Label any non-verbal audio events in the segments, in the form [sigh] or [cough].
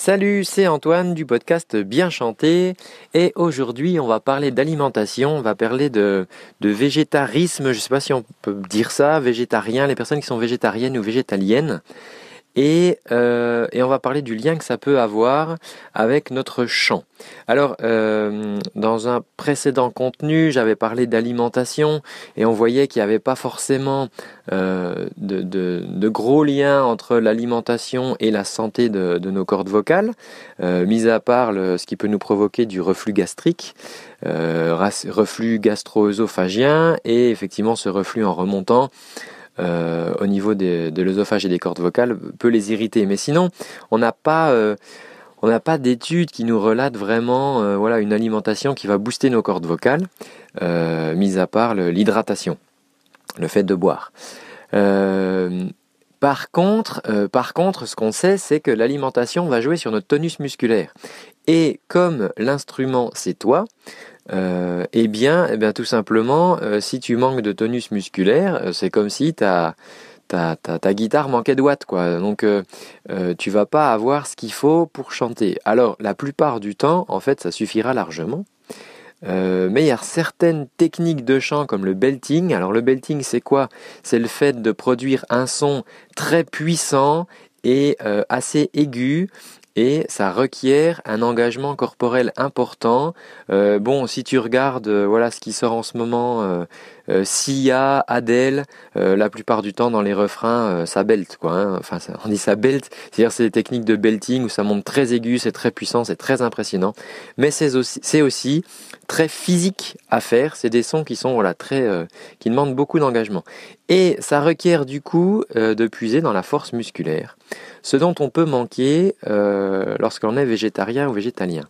Salut, c'est Antoine du podcast Bien Chanté et aujourd'hui on va parler d'alimentation, on va parler de, végétarisme, je ne sais pas si on peut dire ça, végétarien, les personnes qui sont végétariennes ou végétaliennes. Euh, et, on va parler du lien que ça peut avoir avec notre chant. Alors, euh, dans un précédent contenu, j'avais parlé d'alimentation et on voyait qu'il n'y avait pas forcément euh, de, gros liens entre l'alimentation et la santé de, nos cordes vocales, mis à part ce qui peut nous provoquer du reflux gastrique. reflux gastro-œsophagien et effectivement ce reflux en remontant euh, au niveau de l'œsophage et des cordes vocales peut les irriter. Mais sinon, on n'a pas, euh, on n'a pas d'études qui nous relatent vraiment euh, voilà, une alimentation qui va booster nos cordes vocales, mis à part l'hydratation, le, fait de boire. Par contre, par contre, ce qu'on sait, c'est que l'alimentation va jouer sur notre tonus musculaire. Et comme l'instrument, c'est toi, euh, eh, bien, eh bien, tout simplement, euh, si tu manques de tonus musculaire, euh, c'est comme si ta, ta, ta, guitare manquait de watts. Donc, tu vas pas avoir ce qu'il faut pour chanter. Alors, la plupart du temps, en fait, ça suffira largement. Mais il y a certaines techniques de chant comme le belting. Alors le belting c'est quoi? C'est le fait de produire un son très puissant et assez aigu et ça requiert un engagement corporel important. Euh, bon, si tu regardes, euh, voilà ce qui sort en ce moment, euh, euh, Sia, Adele, euh, la plupart du temps dans les refrains, euh, ça belt quoi. Hein. Enfin, on dit ça belt, c'est-à-dire c'est des techniques de belting où ça monte très aigu, c'est très puissant, c'est très impressionnant. Mais c'est aussi, c'est aussi très physique à faire. C'est des sons qui sont voilà très, qui demandent beaucoup d'engagement. Et ça requiert du coup de puiser dans la force musculaire, ce dont on peut manquer lorsqu'on est végétarien ou végétalien.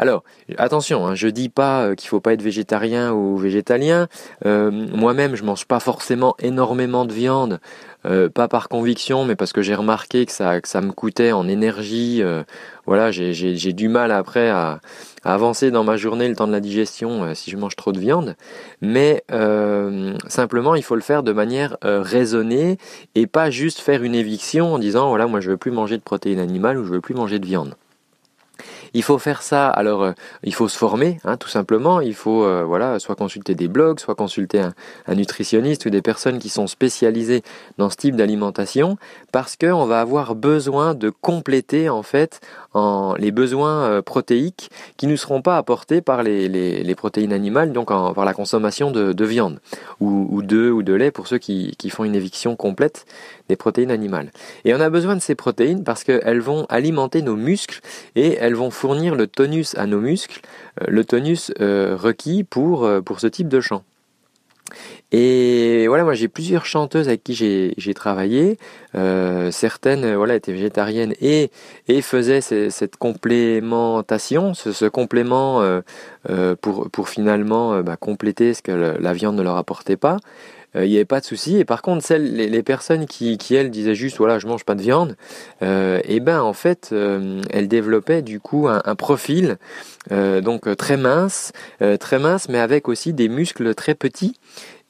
Alors, attention, hein, je dis pas euh, qu'il faut pas être végétarien ou végétalien. Euh, moi-même, je mange pas forcément énormément de viande, euh, pas par conviction, mais parce que j'ai remarqué que ça, ça me coûtait en énergie. voilà, j'ai du mal après à, avancer dans ma journée le temps de la digestion si je mange trop de viande. Mais simplement, il faut le faire de manière raisonnée et pas juste faire une éviction en disant voilà, moi je veux plus manger de protéines animales ou je veux plus manger de viande. Il faut faire ça, alors euh, il faut se former, hein, tout simplement. Il faut euh, voilà, soit consulter des blogs, soit consulter un, nutritionniste ou des personnes qui sont spécialisées dans ce type d'alimentation, parce qu'on va avoir besoin de compléter en fait les besoins euh, protéiques qui ne seront pas apportés par les, protéines animales, donc par la consommation de, de viande ou, ou d'œufs ou de lait pour ceux qui, qui font une éviction complète des protéines animales. Et on a besoin de ces protéines parce qu'elles vont alimenter nos muscles et elles vont fournir le tonus à nos muscles, euh, le tonus euh, requis pour, euh, pour ce type de chant. Et voilà, moi j'ai plusieurs chanteuses avec qui j'ai travaillé. certaines voilà, étaient végétariennes et, faisaient cette complémentation, ce, complément pour, pour finalement bah, compléter ce que la viande ne leur apportait pas. Euh, il n'y avait pas de souci. Et par contre, celles, les, personnes qui, qui, elles, disaient juste, voilà, je mange pas de viande, euh, et ben en fait, euh, elles développaient du coup un, profil donc très mince, très mince, mais avec aussi des muscles très petits.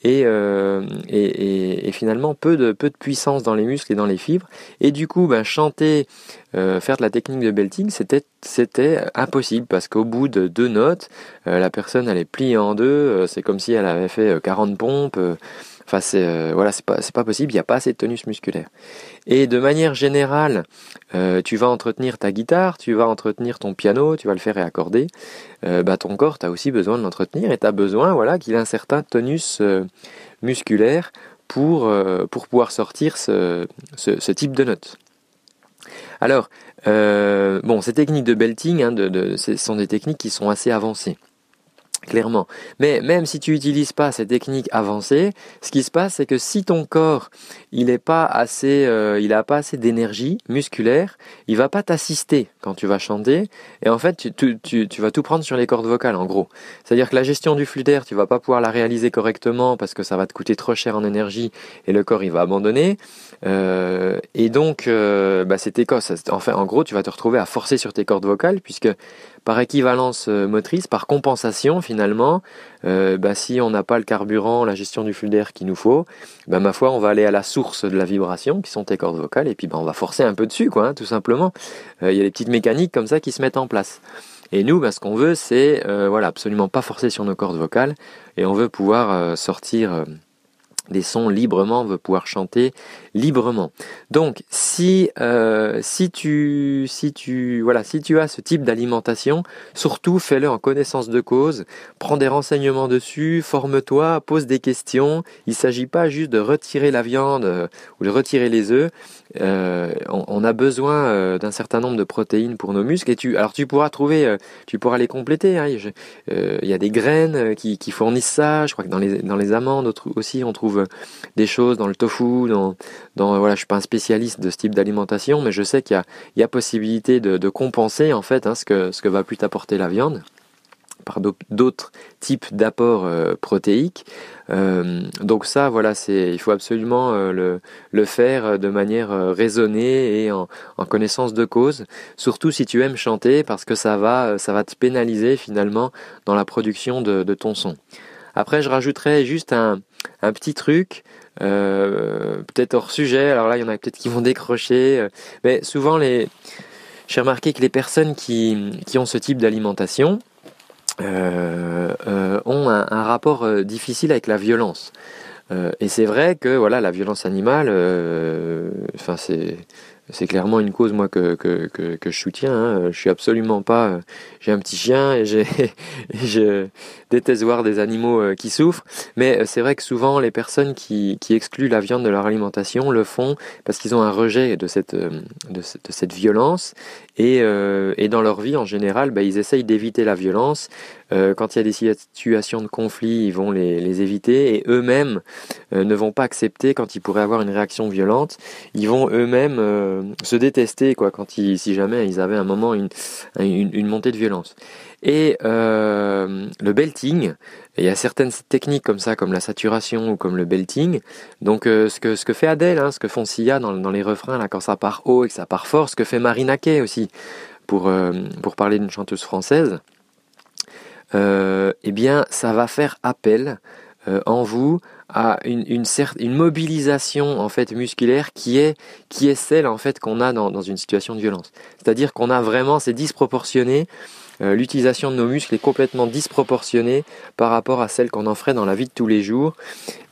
Et, et, et, finalement peu de, peu de puissance dans les muscles et dans les fibres. Et du coup, ben, chanter, faire de la technique de belting, c'était, impossible parce qu'au bout de deux notes, la personne elle est pliée en deux. c'est comme si elle avait fait 40 pompes. Enfin, c'est euh, voilà, pas, possible, il n'y a pas assez de tonus musculaire. Et de manière générale, euh, tu vas entretenir ta guitare, tu vas entretenir ton piano, tu vas le faire réaccorder. Euh, bah, ton corps, tu as aussi besoin de l'entretenir et tu as besoin voilà, qu'il ait un certain tonus musculaire pour, pour pouvoir sortir ce, type de notes. Alors, bon, ces techniques de belting, hein, ce sont des techniques qui sont assez avancées clairement. Mais même si tu n'utilises pas ces techniques avancées, ce qui se passe, c'est que si ton corps, il n'a pas assez, euh, il a pas assez d'énergie musculaire, il va pas t'assister quand tu vas chanter. Et en fait, tu, vas tout prendre sur les cordes vocales, en gros. C'est-à-dire que la gestion du flux d'air, tu vas pas pouvoir la réaliser correctement parce que ça va te coûter trop cher en énergie et le corps, il va abandonner. Euh, et donc, euh, bah, c'est Enfin, en gros, tu vas te retrouver à forcer sur tes cordes vocales puisque par équivalence motrice, par compensation, finalement, finalement, bah, si on n'a pas le carburant, la gestion du flux d'air qu'il nous faut, bah, ma foi, on va aller à la source de la vibration, qui sont tes cordes vocales, et puis bah, on va forcer un peu dessus, hein, tout simplement. Il y a des petites mécaniques comme ça qui se mettent en place. Et nous, ce qu'on veut, c'est absolument pas forcer sur nos cordes vocales, et on veut pouvoir sortir des sons librement, on veut pouvoir chanter librement. Donc, si euh, si tu si tu voilà, si tu as ce type d'alimentation, surtout fais-le en connaissance de cause. Prends des renseignements dessus, forme-toi, pose des questions. Il ne s'agit pas juste de retirer la viande euh, ou de retirer les œufs. Euh, on, a besoin d'un certain nombre de protéines pour nos muscles et tu alors tu pourras trouver, tu pourras les compléter. Hein. Il y a des graines qui, qui fournissent ça. Je crois que dans les dans les amandes aussi on trouve des choses dans le tofu, dans, dans voilà, je suis pas un spécialiste de ce type d'alimentation, mais je sais qu'il y a, possibilité de, compenser en fait hein, ce que ce que va plus t'apporter la viande par d'autres types d'apports euh, protéiques. Euh, donc ça, voilà, c'est, il faut absolument euh, le, faire de manière raisonnée et en, connaissance de cause. Surtout si tu aimes chanter, parce que ça va, ça va te pénaliser finalement dans la production de, de ton son. Après, je rajouterais juste un, un petit truc, euh, peut-être hors sujet. Alors là, il y en a peut-être qui vont décrocher. Euh, mais souvent, les... j'ai remarqué que les personnes qui, qui ont ce type d'alimentation euh, ont un, un rapport difficile avec la violence. et c'est vrai que voilà, la violence animale, enfin c'est c'est clairement une cause moi que, que, que, que je soutiens. Hein. Je suis absolument pas. Euh, j'ai un petit chien et, j'ai, [laughs] je déteste voir des animaux euh, qui souffrent. Mais euh, c'est vrai que souvent les personnes qui, qui excluent la viande de leur alimentation le font parce qu'ils ont un rejet de cette, de, cette violence et, et dans leur vie en général, bah, ils essayent d'éviter la violence. quand il y a des situations de conflit, ils vont les, les éviter et eux-mêmes ne vont pas accepter quand ils pourraient avoir une réaction violente. Ils vont eux-mêmes se détester quoi quand ils, si jamais ils avaient un moment une, une, montée de violence. Et euh, le belting, il y a certaines techniques comme ça, comme la saturation ou comme le belting. Donc euh, ce, que, ce que fait Adèle, hein, ce que font Sia dans, dans les refrains, là, quand ça part haut et que ça part fort, ce que fait Marina Kay aussi, pour, euh, pour parler d'une chanteuse française, eh bien ça va faire appel en vous à une, une, une, mobilisation en fait musculaire qui est, qui est celle en fait qu'on a dans, dans une situation de violence. C'est-à-dire qu'on a vraiment, c'est disproportionné, euh, l'utilisation de nos muscles est complètement disproportionnée par rapport à celle qu'on en ferait dans la vie de tous les jours.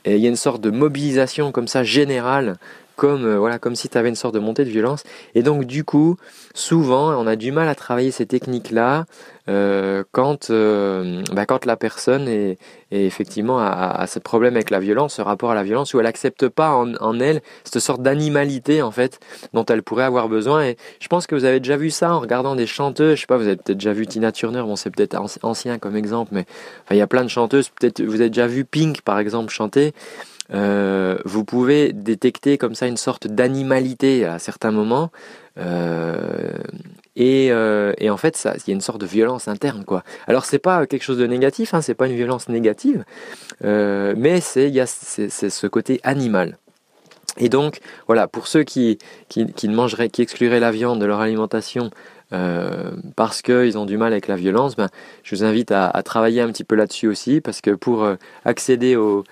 Et il y a une sorte de mobilisation comme ça générale comme euh, voilà comme si tu avais une sorte de montée de violence. Et donc du coup souvent on a du mal à travailler ces techniques là euh, quand euh, bah, quand la personne est, est effectivement a, ce problème avec la violence ce rapport à la violence où elle accepte pas en, en elle cette sorte d'animalité en fait dont elle pourrait avoir besoin. Et je pense que vous avez déjà vu ça en regardant des chanteuses. Je sais pas vous avez peut-être déjà vu Tina Turner. Bon c'est peut-être ancien comme exemple mais il y a plein de chanteuses. Peut-être vous avez déjà vu Pink par exemple chanter euh, vous pouvez détecter comme ça une sorte d'animalité à certains moments. Euh, et, euh, et, en fait, il y a une sorte de violence interne, quoi. Alors, c'est pas quelque chose de négatif, hein, c'est pas une violence négative, mais il y a ce côté animal. Et donc, voilà, pour ceux qui excluraient la viande de leur alimentation euh, parce qu'ils ont du mal avec la violence, ben, je vous invite à, travailler un petit peu là-dessus aussi, parce que pour euh, accéder aux,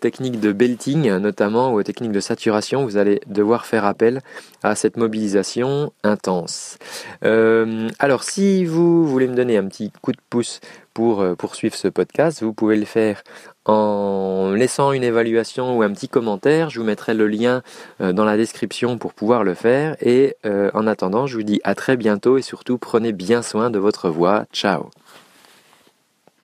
techniques de belting, notamment, ou aux techniques de saturation, vous allez devoir faire appel à cette mobilisation intense. Euh, alors, si vous voulez me donner un petit coup de pouce pour poursuivre ce podcast, vous pouvez le faire en laissant une évaluation ou un petit commentaire. Je vous mettrai le lien euh, dans la description pour pouvoir le faire. Et euh, en attendant, je vous dis à très bientôt et surtout prenez bien soin de votre voix. Ciao